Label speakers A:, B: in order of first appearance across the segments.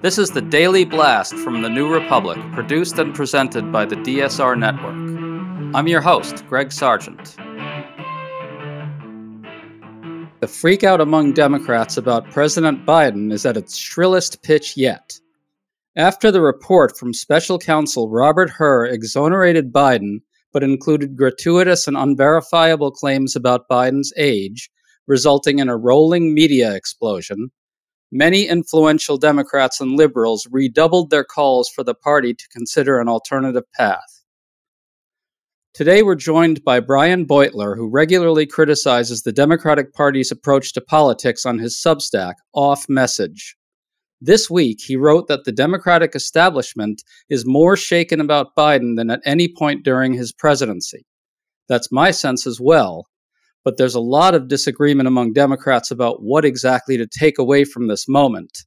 A: This is the Daily Blast from the New Republic, produced and presented by the DSR Network. I'm your host, Greg Sargent. The freakout among Democrats about President Biden is at its shrillest pitch yet. After the report from special counsel Robert Hur exonerated Biden, but included gratuitous and unverifiable claims about Biden's age, resulting in a rolling media explosion, Many influential Democrats and liberals redoubled their calls for the party to consider an alternative path. Today, we're joined by Brian Beutler, who regularly criticizes the Democratic Party's approach to politics on his Substack, Off Message. This week, he wrote that the Democratic establishment is more shaken about Biden than at any point during his presidency. That's my sense as well, but there's a lot of disagreement among Democrats about what exactly to take away from this moment.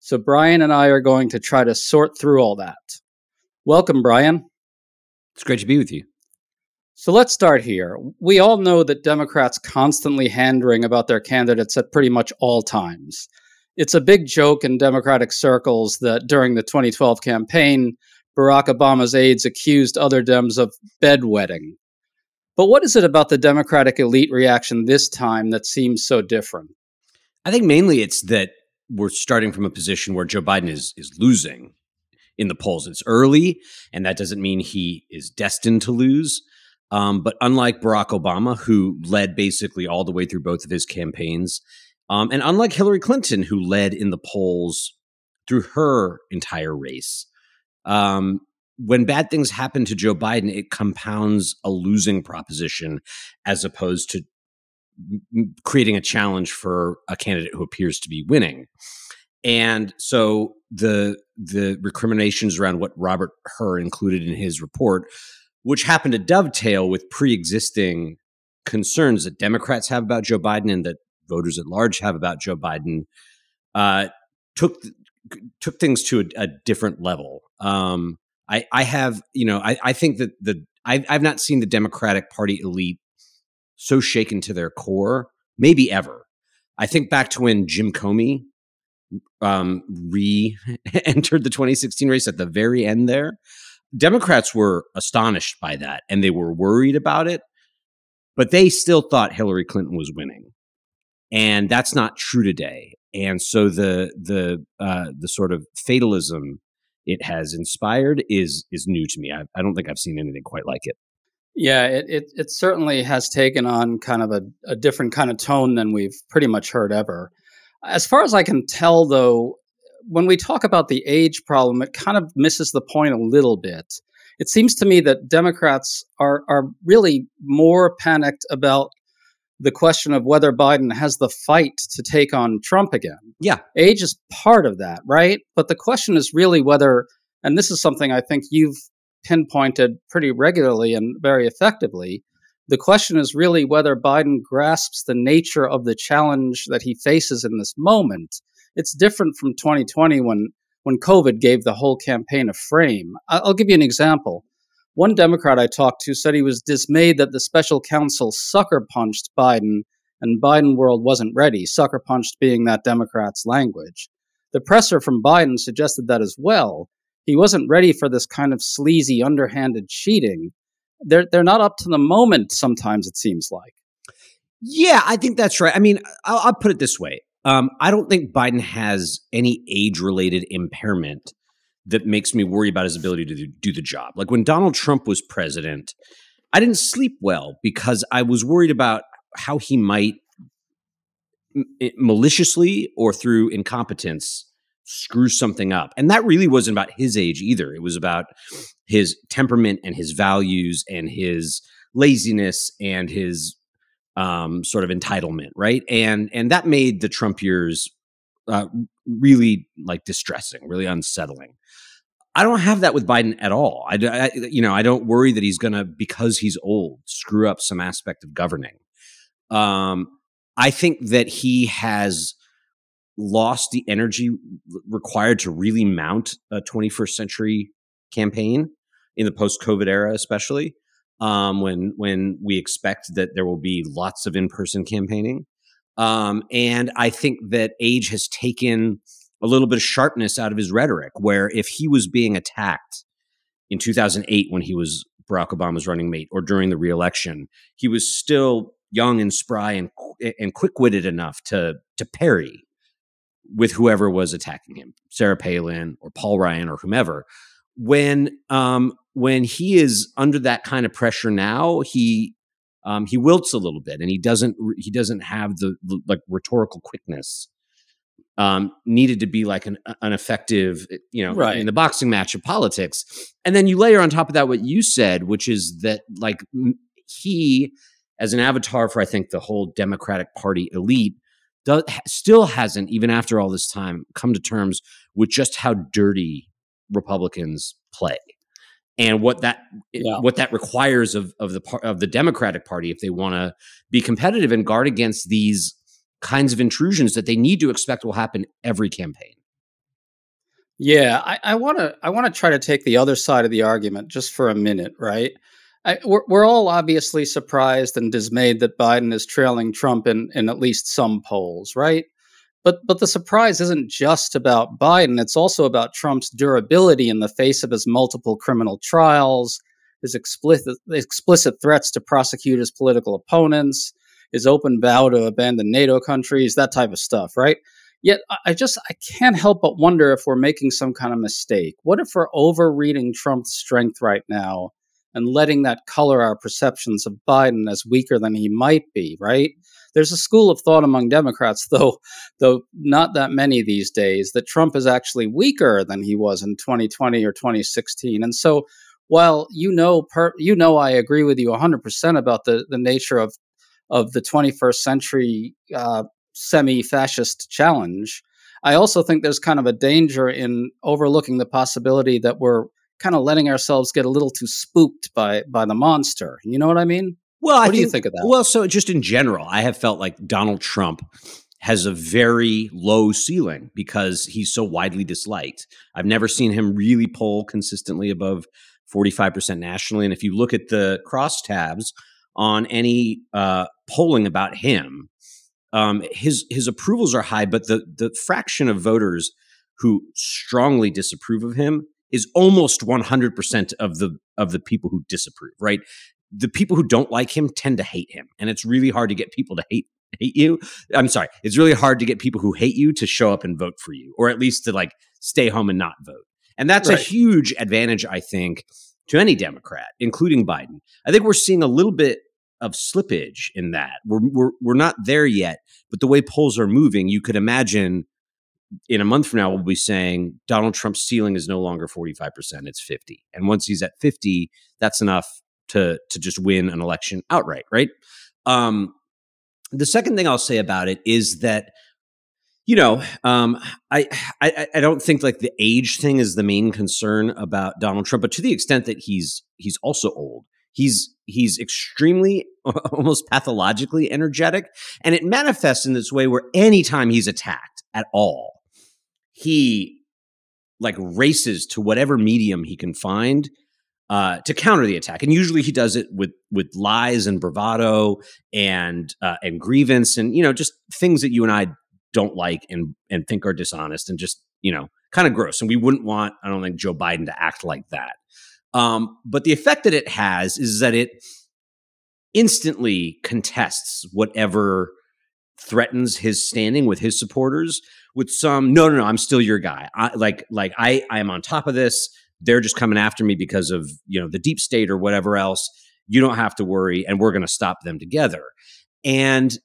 A: So, Brian and I are going to try to sort through all that. Welcome, Brian.
B: It's great to be with you.
A: So, let's start here. We all know that Democrats constantly hand-wring about their candidates at pretty much all times. It's a big joke in Democratic circles that during the 2012 campaign, Barack Obama's aides accused other Dems of bedwetting, but what is it about the Democratic elite reaction this time that seems so different?
B: I think mainly it's that we're starting from a position where Joe Biden is is losing in the polls. It's early, and that doesn't mean he is destined to lose. Um, but unlike Barack Obama, who led basically all the way through both of his campaigns, um, and unlike Hillary Clinton, who led in the polls through her entire race, um, when bad things happen to Joe Biden, it compounds a losing proposition as opposed to creating a challenge for a candidate who appears to be winning. And so the the recriminations around what Robert Hur included in his report, which happened to dovetail with pre-existing concerns that Democrats have about Joe Biden and that voters at large have about Joe Biden, uh, took took things to a, a different level. Um, I, I have, you know, I, I think that the I've, I've not seen the Democratic Party elite so shaken to their core, maybe ever. I think back to when Jim Comey um, re-entered the 2016 race at the very end. There, Democrats were astonished by that, and they were worried about it, but they still thought Hillary Clinton was winning, and that's not true today. And so the the uh, the sort of fatalism it has inspired is is new to me. I, I don't think I've seen anything quite like it.
A: Yeah, it, it, it certainly has taken on kind of a, a different kind of tone than we've pretty much heard ever. As far as I can tell, though, when we talk about the age problem, it kind of misses the point a little bit. it seems to me that Democrats are are really more panicked about the question of whether Biden has the fight to take on Trump again.
B: Yeah.
A: Age is part of that, right? But the question is really whether, and this is something I think you've pinpointed pretty regularly and very effectively. The question is really whether Biden grasps the nature of the challenge that he faces in this moment. It's different from 2020 when when COVID gave the whole campaign a frame. I'll give you an example. One Democrat I talked to said he was dismayed that the special counsel sucker punched Biden and Biden world wasn't ready, sucker punched being that Democrat's language. The presser from Biden suggested that as well. He wasn't ready for this kind of sleazy, underhanded cheating. They're, they're not up to the moment sometimes, it seems like.
B: Yeah, I think that's right. I mean, I'll, I'll put it this way. Um, I don't think Biden has any age related impairment that makes me worry about his ability to do the job. Like when Donald Trump was president, I didn't sleep well because I was worried about how he might maliciously or through incompetence screw something up. And that really wasn't about his age either. It was about his temperament and his values and his laziness and his um, sort of entitlement, right? And and that made the Trump years uh, really like distressing, really unsettling. I don't have that with Biden at all. I, I you know, I don't worry that he's going to because he's old screw up some aspect of governing. Um, I think that he has lost the energy required to really mount a 21st century campaign in the post-COVID era, especially um, when when we expect that there will be lots of in-person campaigning. Um, and I think that age has taken a little bit of sharpness out of his rhetoric, where if he was being attacked in 2008 when he was Barack Obama's running mate or during the reelection, he was still young and spry and, and quick witted enough to, to parry with whoever was attacking him, Sarah Palin or Paul Ryan or whomever. When um, when he is under that kind of pressure now, he um, he wilts a little bit, and he doesn't he doesn't have the, the like rhetorical quickness um, needed to be like an, an effective, you know, right. in the boxing match of politics. And then you layer on top of that what you said, which is that like he, as an avatar for I think the whole Democratic Party elite, does, still hasn't even after all this time come to terms with just how dirty Republicans play and what that yeah. what that requires of of the of the Democratic Party if they want to be competitive and guard against these kinds of intrusions that they need to expect will happen every campaign.
A: Yeah, I want to I want to try to take the other side of the argument just for a minute, right? I, we're, we're all obviously surprised and dismayed that Biden is trailing Trump in, in at least some polls, right? But but the surprise isn't just about Biden; it's also about Trump's durability in the face of his multiple criminal trials, his explicit explicit threats to prosecute his political opponents, his open vow to abandon NATO countries, that type of stuff, right? Yet I just I can't help but wonder if we're making some kind of mistake. What if we're overreading Trump's strength right now and letting that color our perceptions of Biden as weaker than he might be, right? There's a school of thought among Democrats, though, though not that many these days, that Trump is actually weaker than he was in 2020 or 2016. And so, while you know, per, you know, I agree with you 100% about the the nature of of the 21st century uh, semi-fascist challenge. I also think there's kind of a danger in overlooking the possibility that we're kind of letting ourselves get a little too spooked by by the monster. You know what I mean?
B: Well,
A: what
B: I
A: do
B: think,
A: you think of that?
B: Well, so just in general, I have felt like Donald Trump has a very low ceiling because he's so widely disliked. I've never seen him really poll consistently above 45% nationally. And if you look at the crosstabs on any uh, polling about him, um, his his approvals are high, but the the fraction of voters who strongly disapprove of him is almost 100% of the of the people who disapprove, right? The people who don't like him tend to hate him, and it's really hard to get people to hate hate you. I'm sorry, it's really hard to get people who hate you to show up and vote for you, or at least to like stay home and not vote. And that's right. a huge advantage, I think, to any Democrat, including Biden. I think we're seeing a little bit of slippage in that. We're we're we're not there yet, but the way polls are moving, you could imagine in a month from now, we'll be saying Donald Trump's ceiling is no longer 45%, it's 50. And once he's at 50, that's enough to, to just win an election outright, right? Um, the second thing I'll say about it is that you know, um, I, I I don't think like the age thing is the main concern about Donald Trump, but to the extent that he's he's also old, he's he's extremely almost pathologically energetic, and it manifests in this way where anytime he's attacked at all, he like races to whatever medium he can find uh, to counter the attack, and usually he does it with with lies and bravado and uh, and grievance and you know just things that you and I don't like and and think are dishonest and just you know kind of gross. And we wouldn't want I don't think Joe Biden to act like that. Um, but the effect that it has is that it instantly contests whatever threatens his standing with his supporters with some no no no i'm still your guy I, like like i i am on top of this they're just coming after me because of you know the deep state or whatever else you don't have to worry and we're going to stop them together and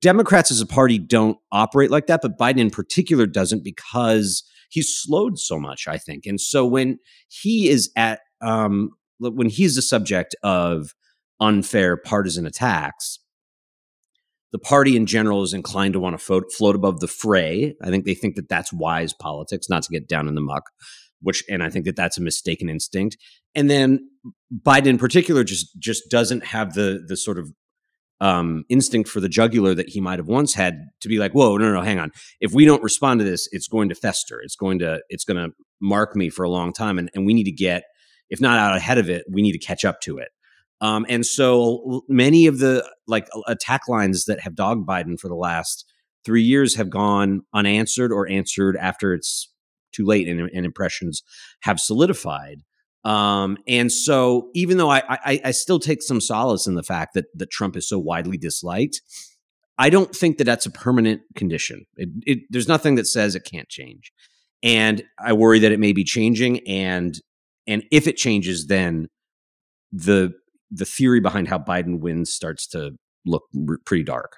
B: Democrats as a party don't operate like that, but Biden in particular doesn't because he's slowed so much, I think. And so when he is at, um, when he's the subject of unfair partisan attacks, the party in general is inclined to want to float, float above the fray. I think they think that that's wise politics, not to get down in the muck, which, and I think that that's a mistaken instinct. And then Biden in particular just just doesn't have the the sort of um, instinct for the jugular that he might have once had to be like, whoa, no, no, no, hang on. If we don't respond to this, it's going to fester. It's going to, it's going to mark me for a long time. And, and we need to get, if not out ahead of it, we need to catch up to it. Um, and so many of the like attack lines that have dogged Biden for the last three years have gone unanswered or answered after it's too late and, and impressions have solidified. Um, and so, even though I, I, I still take some solace in the fact that that Trump is so widely disliked, I don't think that that's a permanent condition. It, it, there's nothing that says it can't change, and I worry that it may be changing. And and if it changes, then the the theory behind how Biden wins starts to look r- pretty dark.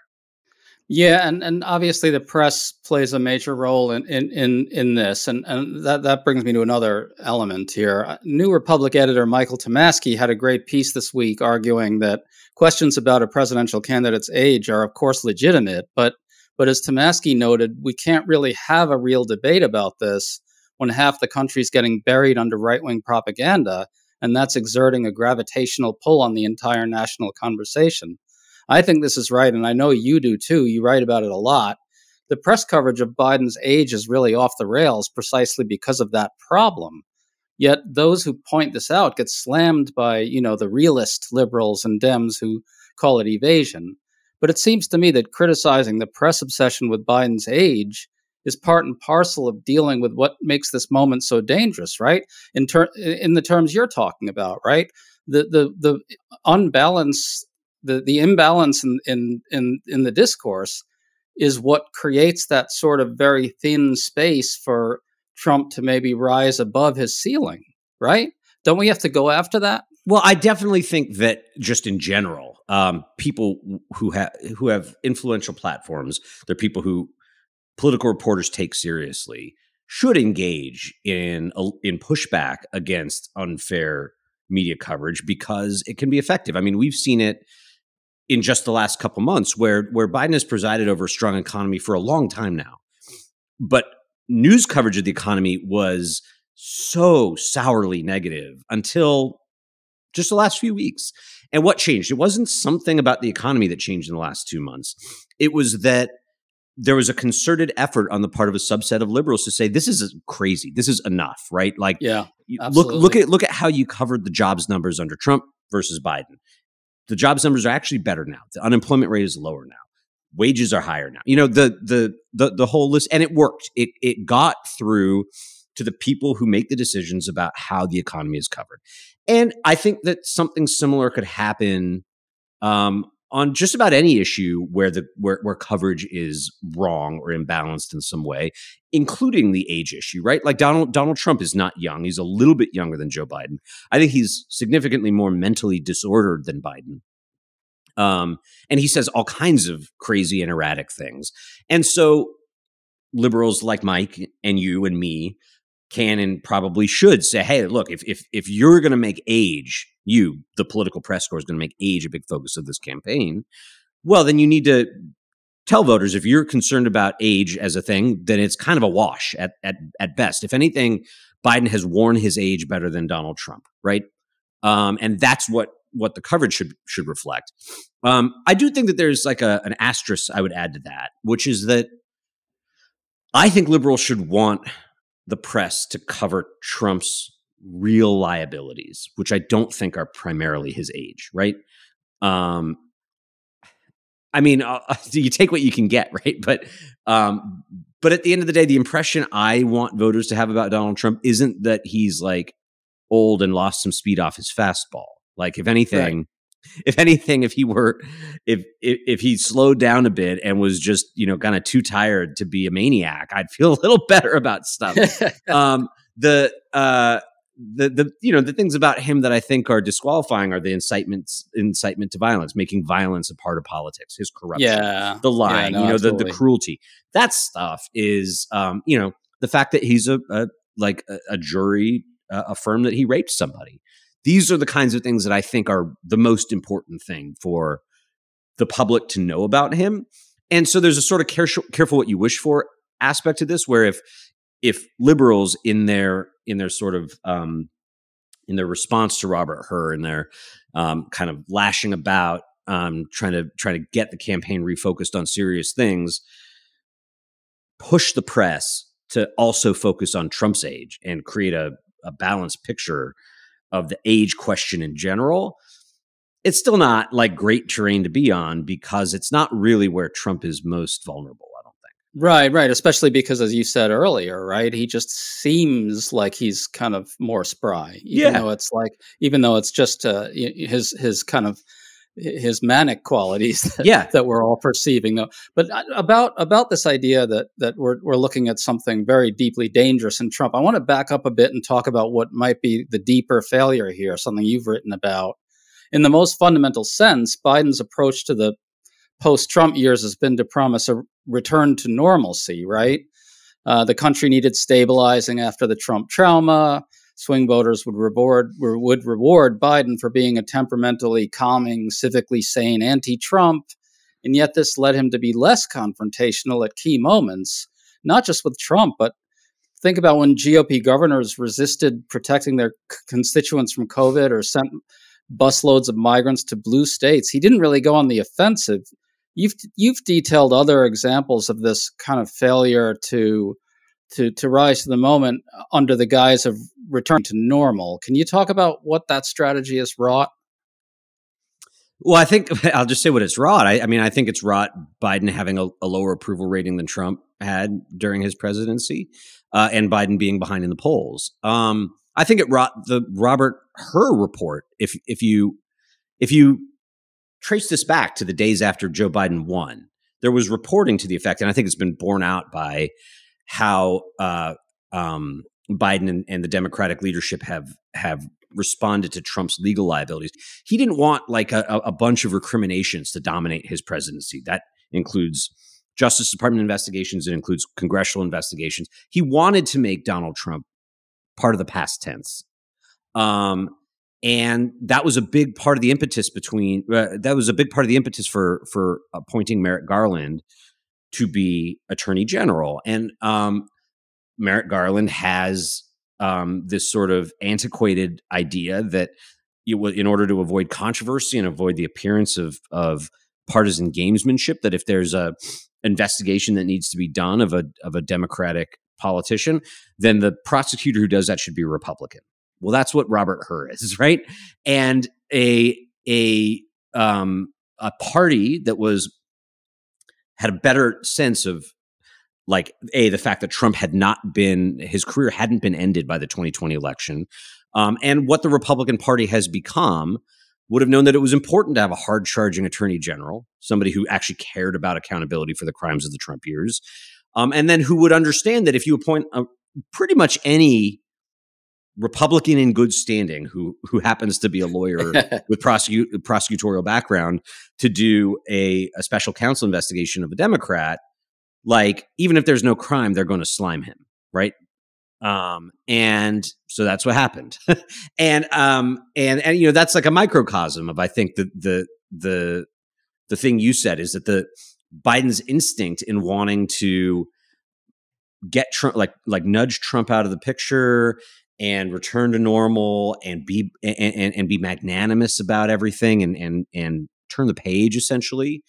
A: Yeah, and, and obviously the press plays a major role in in in, in this, and, and that, that brings me to another element here. Uh, New Republic editor Michael Tomasky had a great piece this week arguing that questions about a presidential candidate's age are of course legitimate, but but as Tomasky noted, we can't really have a real debate about this when half the country is getting buried under right wing propaganda, and that's exerting a gravitational pull on the entire national conversation. I think this is right, and I know you do too. You write about it a lot. The press coverage of Biden's age is really off the rails precisely because of that problem. Yet those who point this out get slammed by, you know, the realist liberals and Dems who call it evasion. But it seems to me that criticizing the press obsession with Biden's age is part and parcel of dealing with what makes this moment so dangerous, right? In ter- in the terms you're talking about, right? The the the unbalance the the imbalance in in in, in the discourse is what creates that sort of very thin space for Trump to maybe rise above his ceiling, right? Don't we have to go after that?
B: Well, I definitely think that just in general, um, people who have who have influential platforms, they're people who political reporters take seriously, should engage in in pushback against unfair media coverage because it can be effective. I mean, we've seen it in just the last couple months where where Biden has presided over a strong economy for a long time now. But news coverage of the economy was so sourly negative until just the last few weeks. And what changed? It wasn't something about the economy that changed in the last 2 months. It was that there was a concerted effort on the part of a subset of liberals to say this is crazy. This is enough, right? Like
A: yeah,
B: look look at look at how you covered the jobs numbers under Trump versus Biden the jobs numbers are actually better now. The unemployment rate is lower now. Wages are higher now. You know, the the the the whole list and it worked. It it got through to the people who make the decisions about how the economy is covered. And I think that something similar could happen um, on just about any issue where the where, where coverage is wrong or imbalanced in some way, including the age issue, right? Like Donald Donald Trump is not young; he's a little bit younger than Joe Biden. I think he's significantly more mentally disordered than Biden. Um, and he says all kinds of crazy and erratic things. And so liberals like Mike and you and me can and probably should say, hey, look, if if if you're going to make age, you, the political press corps, is going to make age a big focus of this campaign. Well, then you need to tell voters if you're concerned about age as a thing, then it's kind of a wash at at at best. If anything, Biden has worn his age better than Donald Trump, right? Um, and that's what what the coverage should should reflect. Um, I do think that there's like a, an asterisk I would add to that, which is that I think liberals should want the press to cover Trump's real liabilities, which I don't think are primarily his age, right? Um, I mean, uh, you take what you can get, right? But um, but at the end of the day, the impression I want voters to have about Donald Trump isn't that he's like old and lost some speed off his fastball. Like, if anything, right if anything, if he were, if, if if he slowed down a bit and was just you know kind of too tired to be a maniac, I'd feel a little better about stuff. um, the uh, the the you know the things about him that I think are disqualifying are the incitements incitement to violence, making violence a part of politics, his corruption,
A: yeah,
B: the lying,
A: yeah, no,
B: you know, the,
A: absolutely.
B: the cruelty. That stuff is, um, you know, the fact that he's a, a like a, a jury uh, affirmed that he raped somebody. These are the kinds of things that I think are the most important thing for the public to know about him. And so there's a sort of care, careful what you wish for aspect to this, where if if liberals in their in their sort of um, in their response to Robert Hur and their um, kind of lashing about, um, trying to trying to get the campaign refocused on serious things, push the press to also focus on Trump's age and create a, a balanced picture of the age question in general. It's still not like great terrain to be on because it's not really where Trump is most vulnerable. I don't think.
A: Right, right. Especially because, as you said earlier, right, he just seems like he's kind of more spry. Even
B: Yeah.
A: though it's like, even though it's just uh, his his kind of his manic qualities that,
B: Yeah.
A: that we're all perceiving though but uh, about about this idea that that we're we're looking at something very deeply dangerous in Trump I want to back up a bit and talk about what might be the deeper failure here something you've written about in the most fundamental sense Biden's approach to the post Trump years has been to promise a return to normalcy right uh, the country needed stabilizing after the Trump trauma swing voters would reward would reward Biden for being a temperamentally calming, civically sane anti-Trump, and yet this led him to be less confrontational at key moments, not just with Trump, but think about when GOP governors resisted protecting their c- constituents from COVID or sent busloads of migrants to blue states. He didn't really go on the offensive. You've you've detailed other examples of this kind of failure to to to rise to the moment under the guise of return to normal. Can you talk about what that strategy has wrought?
B: Well, I think I'll just say what it's wrought. I, I mean, I think it's wrought Biden having a, a, lower approval rating than Trump had during his presidency, uh, and Biden being behind in the polls. Um, I think it wrought the Robert Hur report. If if you if you trace this back to the days after Joe Biden won, there was reporting to the effect, and I think it's been borne out by how uh, um, Biden and, and the Democratic leadership have have responded to Trump's legal liabilities. He didn't want like a, a, bunch of recriminations to dominate his presidency. That includes Justice Department investigations. It includes congressional investigations. He wanted to make Donald Trump part of the past tense. Um, and that was a big part of the impetus between uh, that was a big part of the impetus for for appointing Merrick Garland to be attorney general. And um, Merrick Garland has um, this sort of antiquated idea that in order to avoid controversy and avoid the appearance of of partisan gamesmanship, that if there's a investigation that needs to be done of a of a Democratic politician, then the prosecutor who does that should be a Republican. Well, that's what Robert Hur is, right? And a a um, a party that was had a better sense of like a the fact that Trump had not been his career hadn't been ended by the 2020 election, um, and what the Republican Party has become would have known that it was important to have a hard charging attorney general, somebody who actually cared about accountability for the crimes of the Trump years, um, and then who would understand that if you appoint a, pretty much any Republican in good standing who who happens to be a lawyer with prosecute, prosecutorial background to do a, a special counsel investigation of a Democrat, like even if there's no crime, they're going to slime him, right? Um, and so that's what happened. and um, and and you know that's like a microcosm of I think the the the the thing you said is that the Biden's instinct in wanting to get Trump like like nudge Trump out of the picture and return to normal and be and, and, and be magnanimous about everything and and and turn the page essentially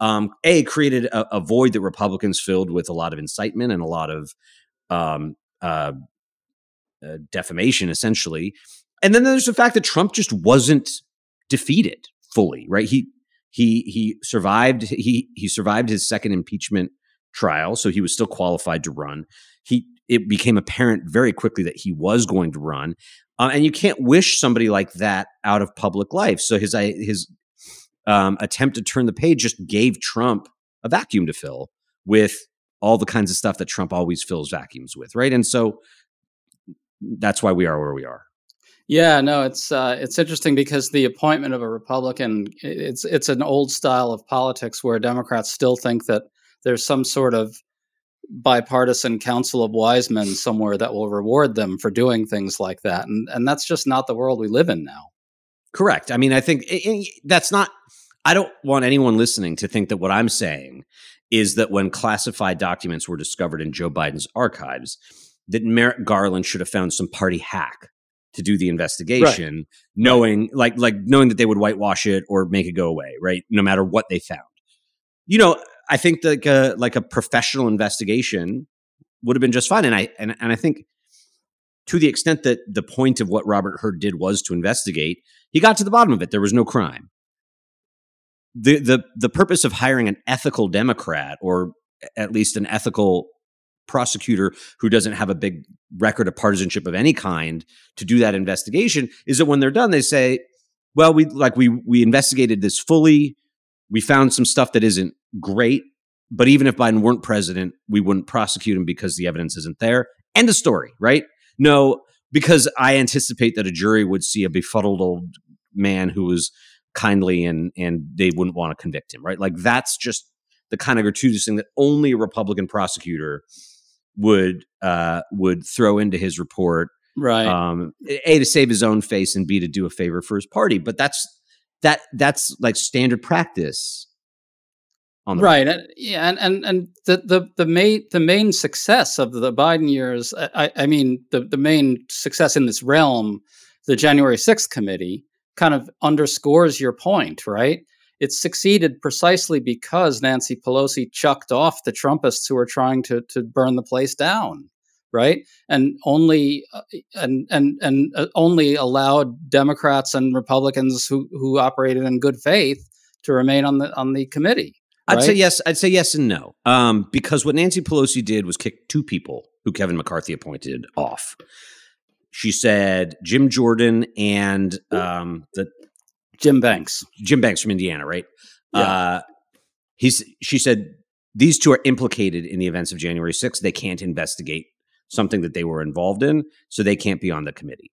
B: um, a created a, a, void that republicans filled with a lot of incitement and a lot of um, uh, uh, defamation essentially. And then there's the fact that trump just wasn't defeated fully right? He he he survived he he survived his second impeachment trial so he was still qualified to run. He it became apparent very quickly that he was going to run. Uh, and you can't wish somebody like that out of public life. So his his um, attempt to turn the page just gave Trump a vacuum to fill with all the kinds of stuff that Trump always fills vacuums with, right? And so that's why we are where we are.
A: Yeah, no, it's uh, it's interesting because the appointment of a Republican it's it's an old style of politics where Democrats still think that there's some sort of bipartisan council of wise men somewhere that will reward them for doing things like that and and that's just not the world we live in now
B: correct i mean i think that's not i don't want anyone listening to think that what i'm saying is that when classified documents were discovered in joe biden's archives that merrick garland should have found some party hack to do the investigation right. knowing right. like like knowing that they would whitewash it or make it go away right no matter what they found you know I think like a like a professional investigation would have been just fine. And I and, and I think to the extent that the point of what Robert Hur did was to investigate, he got to the bottom of it. There was no crime. The the the purpose of hiring an ethical Democrat or at least an ethical prosecutor who doesn't have a big record of partisanship of any kind to do that investigation is that when they're done they say well we like we we investigated this fully we found some stuff that isn't great. But even if Biden weren't president, we wouldn't prosecute him because the evidence isn't there. End of story, right? No, because I anticipate that a jury would see a befuddled old man who was kindly and and they wouldn't want to convict him, right? Like that's just the kind of gratuitous thing that only a Republican prosecutor would uh, would throw into his report,
A: right?
B: Um, a to save his own face and b to do a favor for his party. But that's that that's like standard practice
A: right and, yeah and and, and the, the the main the main success of the biden years i i mean the, the main success in this realm the january 6th committee kind of underscores your point right? It succeeded precisely because nancy pelosi chucked off the trumpists who were trying to to burn the place down right? And only uh, and and and uh, only allowed democrats and republicans who who operated in good faith to remain on the on the committee
B: I'd say yes. I'd say yes and no. Um, because what Nancy Pelosi did was kick two people who Kevin McCarthy appointed off. She said Jim Jordan and um, the
A: Jim Banks,
B: Jim Banks from Indiana, right? Yeah. Uh, he's. She said these two are implicated in the events of January 6th. They can't investigate something that they were involved in, so they can't be on the committee.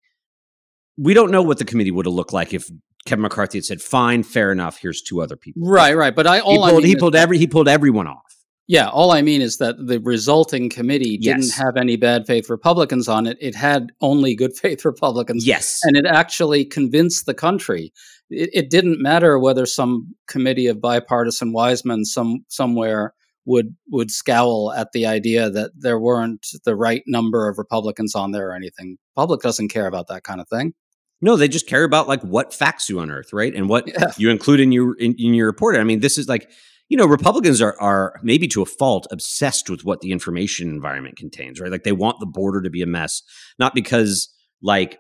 B: We don't know what the committee would have looked like if Kevin McCarthy had said, "Fine, fair enough. Here's two other people."
A: Right, right. But I all
B: he pulled,
A: I mean
B: he pulled every he pulled everyone off.
A: Yeah, all I mean is that the resulting committee didn't have any bad faith Republicans on it. It had only good faith Republicans.
B: Yes,
A: and it actually convinced the country. It, it didn't matter whether some committee of bipartisan wise men some somewhere would would scowl at the idea that there weren't the right number of Republicans on there or anything. Public doesn't care about that kind of thing.
B: No, they just care about like what facts you unearth, right? And what yeah. you include in your in, in your report. I mean, this is like you know, Republicans are are maybe to a fault obsessed with what the information environment contains, right? Like they want the border to be a mess, not because like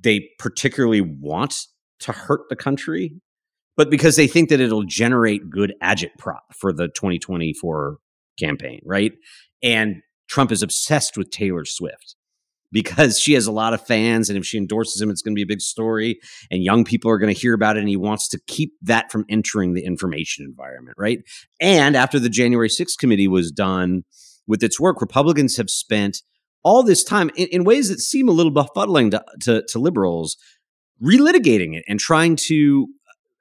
B: they particularly want to hurt the country, but because they think that it'll generate good agitprop for the 2024 campaign, right? And Trump is obsessed with Taylor Swift because she has a lot of fans and if she endorses him it's going to be a big story and young people are going to hear about it and he wants to keep that from entering the information environment right? And after the january 6th committee was done with its work republicans have spent all this time in, in ways that seem a little befuddling to, to, to liberals relitigating it and trying to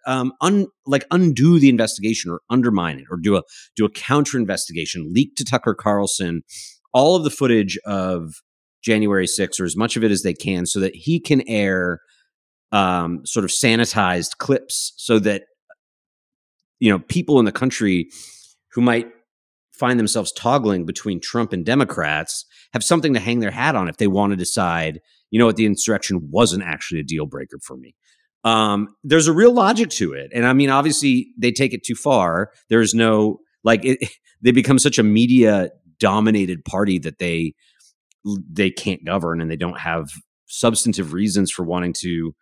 B: um, un, like undo the investigation or undermine it or do a do a counter investigation, leak to Tucker Carlson all of the footage of January 6th or as much of it as they can so that he can air um, sort of sanitized clips so that you know people in the country who might find themselves toggling between Trump and Democrats have something to hang their hat on if they want to decide, you know what, the insurrection wasn't actually a deal breaker for me. Um, there's a real logic to it. And I mean, obviously, they take it too far. There's no, like, it, they become such a media dominated party that they they can't govern and they don't have substantive reasons for wanting to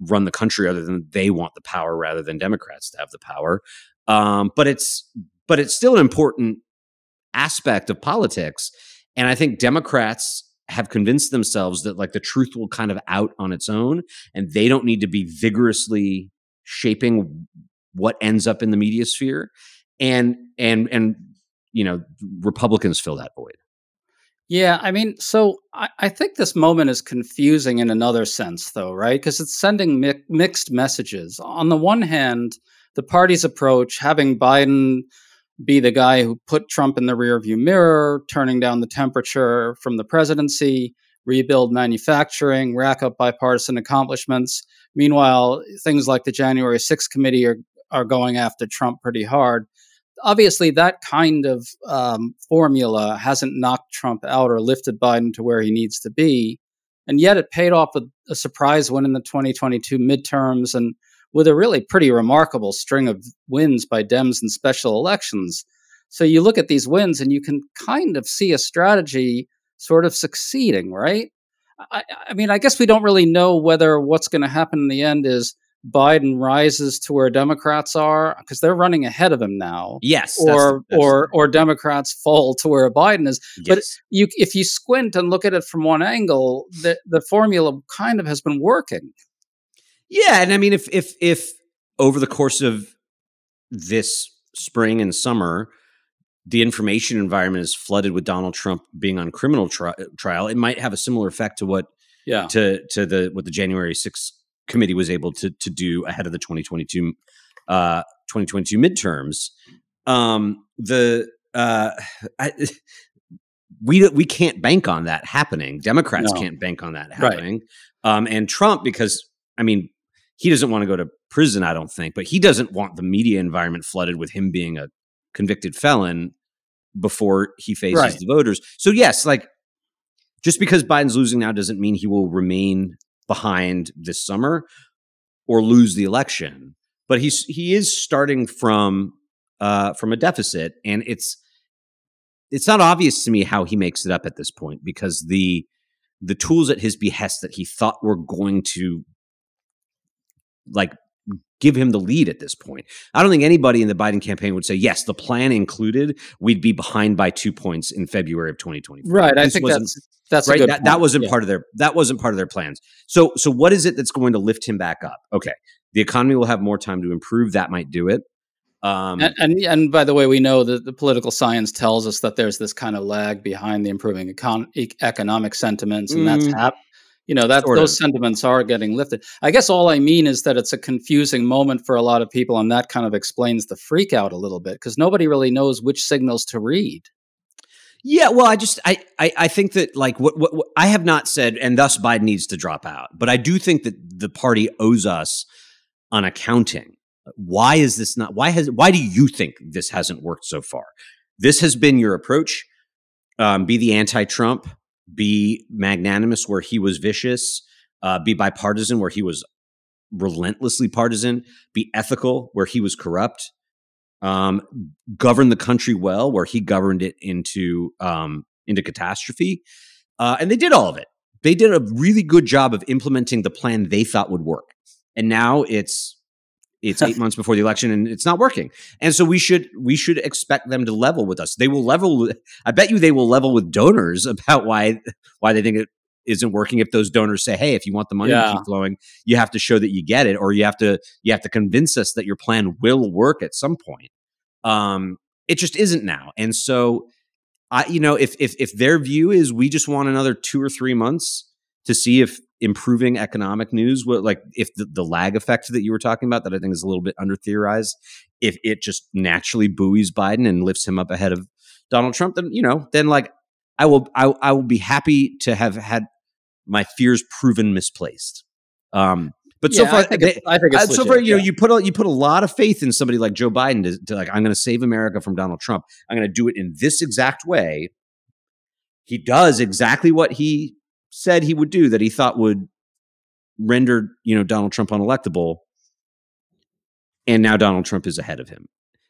B: run the country other than they want the power rather than Democrats to have the power. Um, but it's but it's still an important aspect of politics. And I think Democrats have convinced themselves that like the truth will kind of out on its own and they don't need to be vigorously shaping what ends up in the media sphere and and and you know republicans fill that void
A: yeah i mean so i, I think this moment is confusing in another sense though right because it's sending mi- mixed messages on the one hand the party's approach having biden be the guy who put Trump in the rearview mirror, turning down the temperature from the presidency, rebuild manufacturing, rack up bipartisan accomplishments. Meanwhile, things like the January 6th committee are, are going after Trump pretty hard. Obviously, that kind of um, formula hasn't knocked Trump out or lifted Biden to where he needs to be. And yet it paid off with a surprise win in the 2022 midterms and with a really pretty remarkable string of wins by Dems in special elections. So you look at these wins and you can kind of see a strategy sort of succeeding, right? I, I mean, I guess we don't really know whether what's going to happen in the end is Biden rises to where Democrats are because they're running ahead of him now.
B: Yes,
A: or that's, or or Democrats fall to where Biden is. Yes. But you, if you squint and look at it from one angle, the the formula kind of has been working.
B: Yeah, and I mean, if if if over the course of this spring and summer, the information environment is flooded with Donald Trump being on criminal tri- trial, it might have a similar effect to what
A: yeah
B: to to the what the January 6th committee was able to to do ahead of the 2022 uh 2022 midterms. Um the uh I, we we can't bank on that happening. Democrats no. can't bank on that happening. Right. Um and Trump because I mean he doesn't want to go to prison, I don't think, but he doesn't want the media environment flooded with him being a convicted felon before he faces right. the voters. So yes, like just because Biden's losing now doesn't mean he will remain behind this summer or lose the election. But he's he is starting from uh, from a deficit, and it's it's not obvious to me how he makes it up at this point because the the tools at his behest that he thought were going to like give him the lead at this point. I don't think anybody in the Biden campaign would say, yes, the plan included, we'd be behind by two points in February of 2020.
A: Right. This I think that's that's
B: right.
A: That,
B: that, wasn't yeah. part of their that wasn't part of their plans. So so what is it that's going to lift him back up? Okay. The economy will have more time to improve. That might do it.
A: Um, and, and, and by the way, we know that the political science tells us that there's this kind of lag behind the improving econ- economic sentiments, and mm, that's hap- you know that sort those of. sentiments are getting lifted. I guess all i mean is that it's a confusing moment for a lot of people and that kind of explains the freak out a little bit because nobody really knows which signals to read.
B: Yeah well i just i i, I think that like what, what, what i have not said and thus biden needs to drop out but i do think that the party owes us on accounting. Why is this not why has why do you think this hasn't worked so far? This has been your approach um, be the anti-trump be magnanimous where he was vicious, uh, be bipartisan where he was relentlessly partisan, be ethical where he was corrupt, um, govern the country well where he governed it into um, into catastrophe, uh, and they did all of it. They did a really good job of implementing the plan they thought would work, and now it's it's eight months before the election and it's not working. And so we should we should expect them to level with us. They will level. I bet you they will level with donors about why why they think it isn't working. If those donors say, "Hey, if you want the money yeah. to keep flowing, you have to show that you get it, or you have to you have to convince us that your plan will work at some point." Um, it just isn't now, and so I, you know, if if if their view is we just want another two or three months to see if improving economic news, what like if the, the lag effect that you were talking about that I think is a little bit under theorized, if it just naturally buoys Biden and lifts him up ahead of Donald Trump, then you know, then like I will I, I will be happy to have had my fears proven misplaced. Um, but so far,
A: I think
B: they-
A: I think it's
B: uh, so
A: legit,
B: far, you know, you put a, you put a lot of faith in somebody like Joe Biden to, to like, I'm going to save America from Donald Trump. I'm going to do it in this exact way. He does exactly what he said he would do that he thought would render you know Donald Trump unelectable, and now Donald Trump is ahead of him.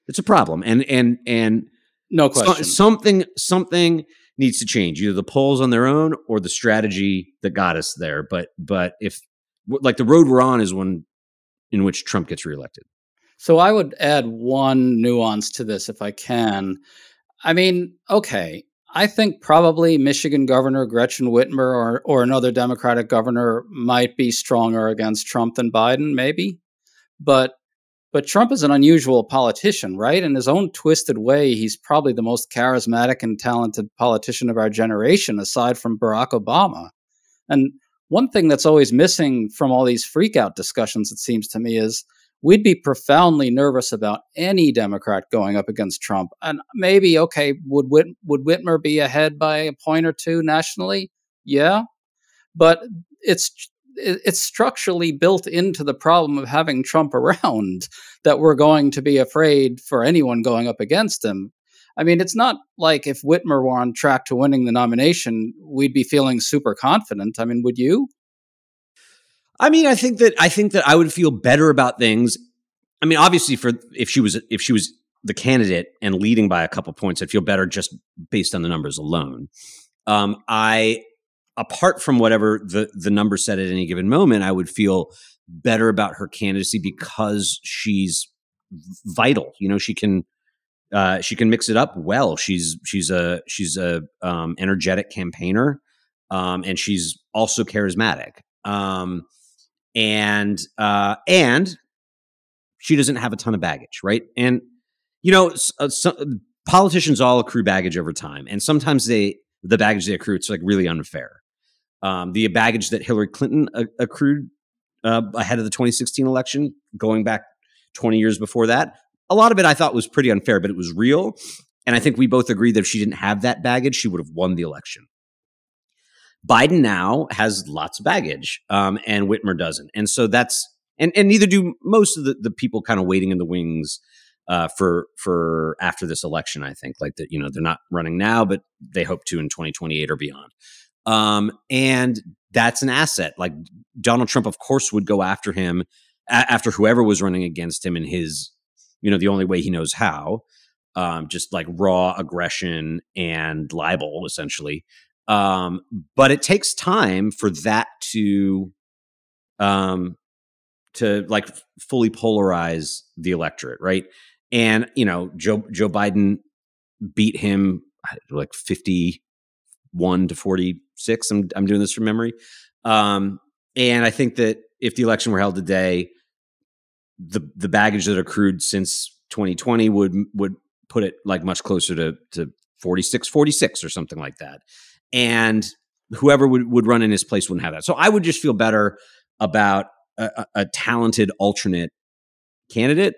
B: It's a problem, and and and
A: No
B: so-
A: question.
B: something something needs to change either the polls on their own or the strategy that got us there but but if like the road we're on is one in which trump gets reelected
A: So I would add one nuance to this if I can. I mean, okay, I think probably Michigan Governor Gretchen Whitmer or or another Democratic governor might be stronger against Trump than Biden, maybe. But but Trump is an unusual politician, right? In his own twisted way, he's probably the most charismatic and talented politician of our generation, aside from Barack Obama. And one thing that's always missing from all these freakout discussions, it seems to me, is we'd be profoundly nervous about any Democrat going up against Trump. And maybe, okay, would Whit- would Whitmer be ahead by a point or two nationally? Yeah, but it's it's structurally built into the problem of having Trump around that we're going to be afraid for anyone going up against him. I mean, it's not like if Whitmer were on track to winning the nomination, we'd be feeling super confident. I mean, would you?
B: I mean i think that i think that i would feel better about things. I mean obviously for if she was if she was the candidate and leading by a couple points i'd feel better just based on the numbers alone. Um i apart from whatever the the number said at any given moment i would feel better about her candidacy because she's vital. You know she can uh, she can mix it up well. She's she's a she's a um, energetic campaigner um, and she's also charismatic. Um, and uh, and she doesn't have a ton of baggage right? And you know uh, so, politicians all accrue baggage over time and sometimes they the baggage they accrue it's like really unfair. Um, the baggage that hillary clinton accrued uh, ahead of the 2016 election going back 20 years before that a lot of it i thought was pretty unfair but it was real and i think we both agree that if she didn't have that baggage she would have won the election biden now has lots of baggage um, and whitmer doesn't. And so that's and, and neither do most of the, the people kind of waiting in the wings uh, for for after this election i think like that you know they're not running now but they hope to in 2028 or beyond. Um, and that's an asset. Like donald trump of course would go after him a- after whoever was running against him in his you know the only way he knows how um, just like raw aggression and libel essentially um, but it takes time for that to um, to like fully polarize the electorate right? And you know joe joe biden beat him like 51 to 46 i'm, I'm doing this from memory. Um, and i think that if the election were held today the the baggage that accrued since 2020 would would put it like much closer to to 46 46 or something like that and whoever would, would run in his place wouldn't have that. So i would just feel better about a, a, talented alternate candidate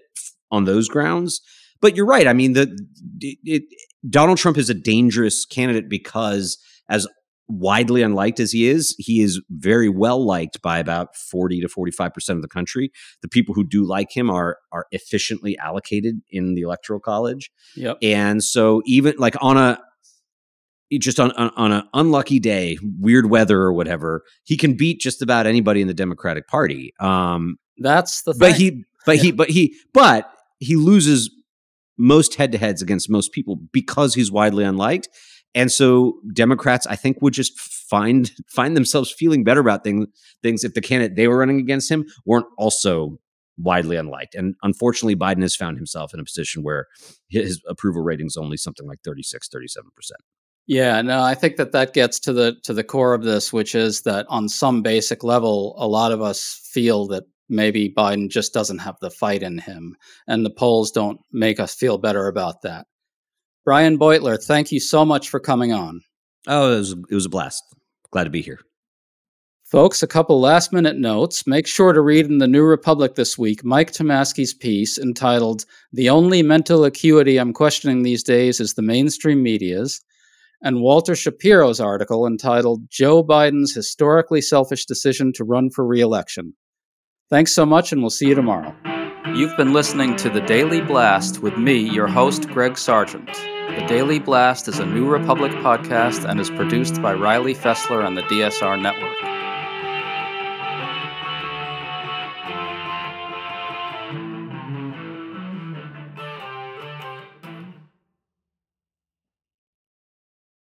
B: on those grounds. But you're right. I mean the it, it, donald trump is a dangerous candidate because as widely unliked as he is he is very well liked by about 40 to 45% of the country. The people who do like him are are efficiently allocated in the electoral college.
A: Yep.
B: and so even like on a just on on, on an unlucky day weird weather or whatever he can beat just about anybody in the democratic party um
A: That's the thing.
B: but he but he but he but he loses most head-to-heads against most people because he's widely unliked and so democrats i think would just find find themselves feeling better about things things if the candidate they were running against him weren't also widely unliked and unfortunately biden has found himself in a position where his approval rating is only something like 36 37%
A: Yeah, no, I think that that gets to the to the core of this, which is that on some basic level, a lot of us feel that maybe Biden just doesn't have the fight in him, and the polls don't make us feel better about that. Brian Beutler, thank you so much for coming on.
B: oh it was, it was a blast glad to be here
A: Folks, a couple last minute notes. Make sure to read in the New Republic this week Mike Tomasky's piece entitled The Only Mental Acuity I'm Questioning These Days is the Mainstream Media's, and Walter Shapiro's article entitled Joe Biden's Historically Selfish Decision to Run for Reelection. Thanks so much, and we'll see you tomorrow. You've been listening to The Daily Blast with me, your host, Greg Sargent. The Daily Blast is a New Republic podcast and is produced by Riley Fessler on the DSR Network.